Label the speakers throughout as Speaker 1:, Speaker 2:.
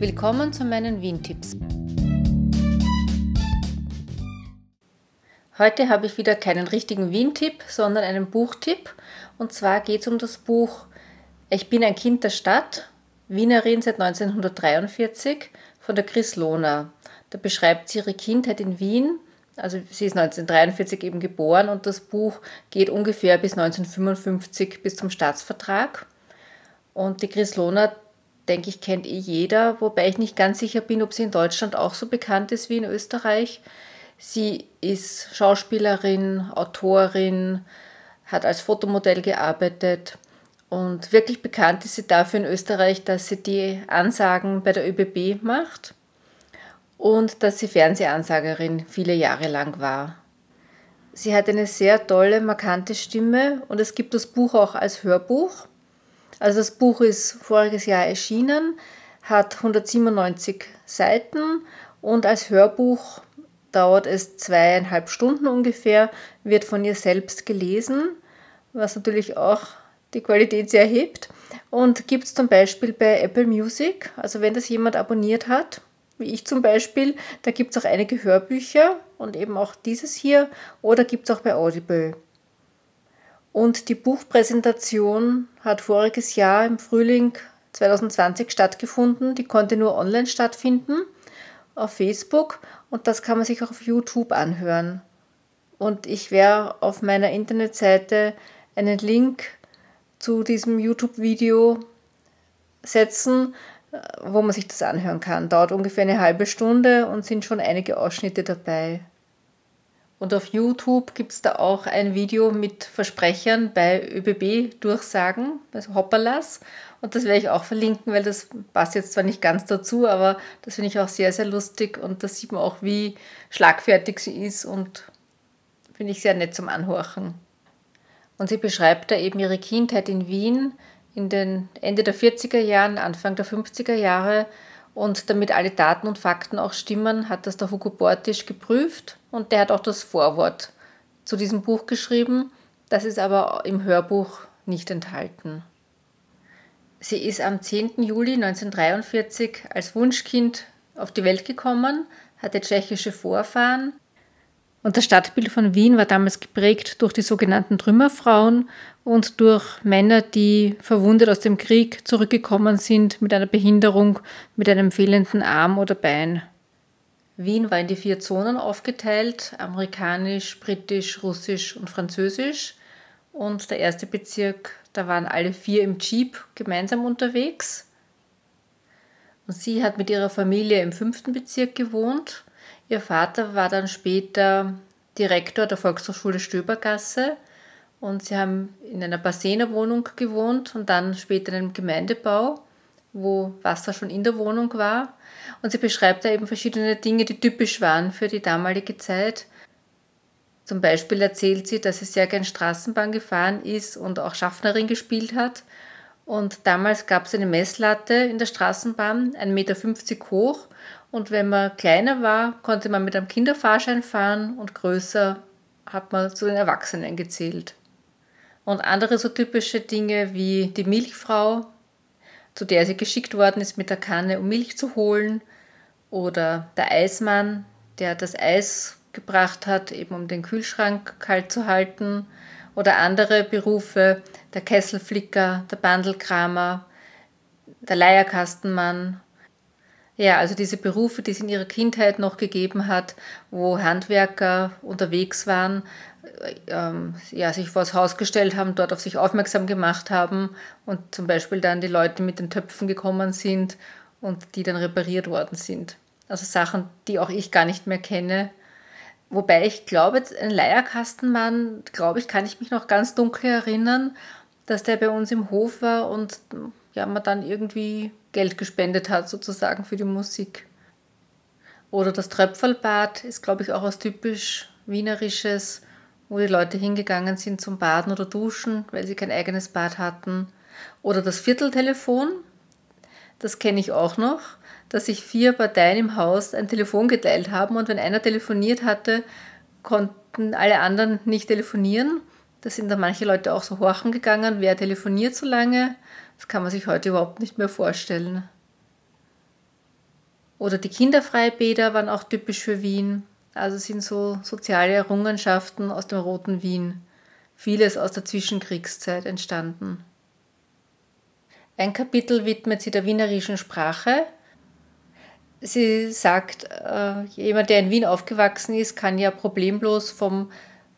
Speaker 1: Willkommen zu meinen Wien-Tipps. Heute habe ich wieder keinen richtigen Wien-Tipp, sondern einen Buchtipp. Und zwar geht es um das Buch Ich bin ein Kind der Stadt, Wienerin seit 1943 von der Chris Lohner. Da beschreibt sie ihre Kindheit in Wien. Also sie ist 1943 eben geboren und das Buch geht ungefähr bis 1955 bis zum Staatsvertrag. Und die Chris Lohner, denke ich, kennt eh jeder, wobei ich nicht ganz sicher bin, ob sie in Deutschland auch so bekannt ist wie in Österreich. Sie ist Schauspielerin, Autorin, hat als Fotomodell gearbeitet und wirklich bekannt ist sie dafür in Österreich, dass sie die Ansagen bei der ÖBB macht und dass sie Fernsehansagerin viele Jahre lang war. Sie hat eine sehr tolle, markante Stimme und es gibt das Buch auch als Hörbuch. Also das Buch ist voriges Jahr erschienen, hat 197 Seiten und als Hörbuch dauert es zweieinhalb Stunden ungefähr, wird von ihr selbst gelesen, was natürlich auch die Qualität sehr hebt. Und gibt es zum Beispiel bei Apple Music, also wenn das jemand abonniert hat, wie ich zum Beispiel, da gibt es auch einige Hörbücher und eben auch dieses hier, oder gibt es auch bei Audible. Und die Buchpräsentation hat voriges Jahr im Frühling 2020 stattgefunden. Die konnte nur online stattfinden auf Facebook und das kann man sich auch auf YouTube anhören. Und ich werde auf meiner Internetseite einen Link zu diesem YouTube-Video setzen, wo man sich das anhören kann. Dauert ungefähr eine halbe Stunde und sind schon einige Ausschnitte dabei. Und auf YouTube gibt es da auch ein Video mit Versprechern bei ÖBB-Durchsagen, also Hopperlas. Und das werde ich auch verlinken, weil das passt jetzt zwar nicht ganz dazu, aber das finde ich auch sehr, sehr lustig. Und da sieht man auch, wie schlagfertig sie ist und finde ich sehr nett zum Anhorchen. Und sie beschreibt da eben ihre Kindheit in Wien in den Ende der 40er Jahren, Anfang der 50er Jahre und damit alle Daten und Fakten auch stimmen, hat das der Hugo Bortisch geprüft und der hat auch das Vorwort zu diesem Buch geschrieben. Das ist aber im Hörbuch nicht enthalten. Sie ist am 10. Juli 1943 als Wunschkind auf die Welt gekommen, hatte tschechische Vorfahren und das Stadtbild von Wien war damals geprägt durch die sogenannten Trümmerfrauen und durch Männer, die verwundet aus dem Krieg zurückgekommen sind mit einer Behinderung, mit einem fehlenden Arm oder Bein. Wien war in die vier Zonen aufgeteilt, amerikanisch, britisch, russisch und französisch. Und der erste Bezirk, da waren alle vier im Jeep gemeinsam unterwegs. Und sie hat mit ihrer Familie im fünften Bezirk gewohnt. Ihr Vater war dann später Direktor der Volkshochschule Stöbergasse und sie haben in einer Bassenerwohnung gewohnt und dann später in einem Gemeindebau, wo Wasser schon in der Wohnung war. Und sie beschreibt da eben verschiedene Dinge, die typisch waren für die damalige Zeit. Zum Beispiel erzählt sie, dass sie sehr gern Straßenbahn gefahren ist und auch Schaffnerin gespielt hat. Und damals gab es eine Messlatte in der Straßenbahn, 1,50 Meter hoch. Und wenn man kleiner war, konnte man mit einem Kinderfahrschein fahren und größer hat man zu den Erwachsenen gezählt. Und andere so typische Dinge wie die Milchfrau, zu der sie geschickt worden ist mit der Kanne, um Milch zu holen, oder der Eismann, der das Eis gebracht hat, eben um den Kühlschrank kalt zu halten, oder andere Berufe, der Kesselflicker, der Bandelkramer, der Leierkastenmann. Ja, also diese Berufe, die es in ihrer Kindheit noch gegeben hat, wo Handwerker unterwegs waren, ähm, ja, sich vor das Haus gestellt haben, dort auf sich aufmerksam gemacht haben und zum Beispiel dann die Leute mit den Töpfen gekommen sind und die dann repariert worden sind. Also Sachen, die auch ich gar nicht mehr kenne. Wobei ich glaube, ein Leierkastenmann, glaube ich, kann ich mich noch ganz dunkel erinnern, dass der bei uns im Hof war und ja, man dann irgendwie Geld gespendet hat, sozusagen für die Musik. Oder das Tröpfelbad ist, glaube ich, auch was typisch Wienerisches wo die Leute hingegangen sind zum Baden oder Duschen, weil sie kein eigenes Bad hatten. Oder das Vierteltelefon, das kenne ich auch noch, dass sich vier Parteien im Haus ein Telefon geteilt haben und wenn einer telefoniert hatte, konnten alle anderen nicht telefonieren. Da sind dann manche Leute auch so horchen gegangen, wer telefoniert so lange. Das kann man sich heute überhaupt nicht mehr vorstellen. Oder die Kinderfreibäder waren auch typisch für Wien. Also sind so soziale Errungenschaften aus dem roten Wien. Vieles aus der Zwischenkriegszeit entstanden. Ein Kapitel widmet sie der wienerischen Sprache. Sie sagt, äh, jemand, der in Wien aufgewachsen ist, kann ja problemlos vom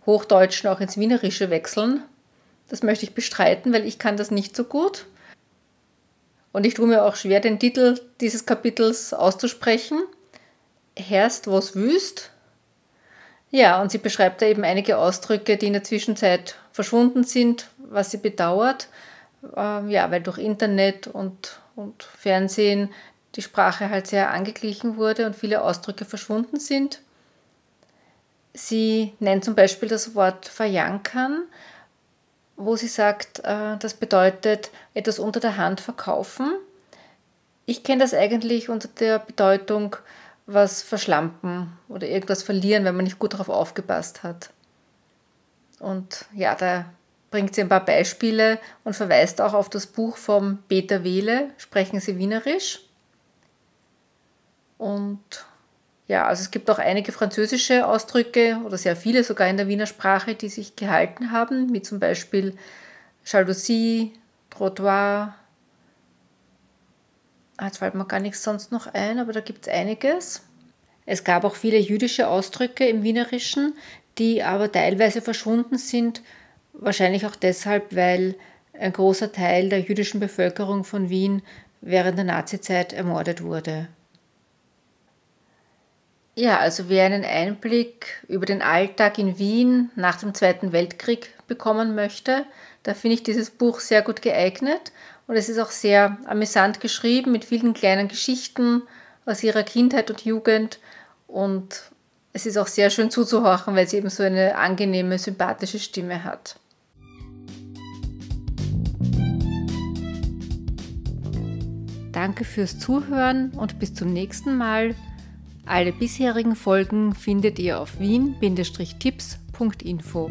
Speaker 1: Hochdeutschen auch ins Wienerische wechseln. Das möchte ich bestreiten, weil ich kann das nicht so gut. Und ich tue mir auch schwer, den Titel dieses Kapitels auszusprechen. Herrst was wüst. Ja, und sie beschreibt da eben einige Ausdrücke, die in der Zwischenzeit verschwunden sind, was sie bedauert. Ähm, ja, weil durch Internet und, und Fernsehen die Sprache halt sehr angeglichen wurde und viele Ausdrücke verschwunden sind. Sie nennt zum Beispiel das Wort verjankern, wo sie sagt, äh, das bedeutet etwas unter der Hand verkaufen. Ich kenne das eigentlich unter der Bedeutung was verschlampen oder irgendwas verlieren, wenn man nicht gut darauf aufgepasst hat. Und ja, da bringt sie ein paar Beispiele und verweist auch auf das Buch vom Peter Wehle, Sprechen Sie Wienerisch. Und ja, also es gibt auch einige französische Ausdrücke oder sehr viele sogar in der Wiener Sprache, die sich gehalten haben, wie zum Beispiel Jalousie, Trottoir. Ah, jetzt fällt mir gar nichts sonst noch ein, aber da gibt es einiges. Es gab auch viele jüdische Ausdrücke im Wienerischen, die aber teilweise verschwunden sind, wahrscheinlich auch deshalb, weil ein großer Teil der jüdischen Bevölkerung von Wien während der Nazizeit ermordet wurde. Ja, also wer einen Einblick über den Alltag in Wien nach dem Zweiten Weltkrieg bekommen möchte, da finde ich dieses Buch sehr gut geeignet und es ist auch sehr amüsant geschrieben mit vielen kleinen Geschichten aus ihrer Kindheit und Jugend und es ist auch sehr schön zuzuhören, weil sie eben so eine angenehme, sympathische Stimme hat. Danke fürs Zuhören und bis zum nächsten Mal. Alle bisherigen Folgen findet ihr auf wien-tipps.info.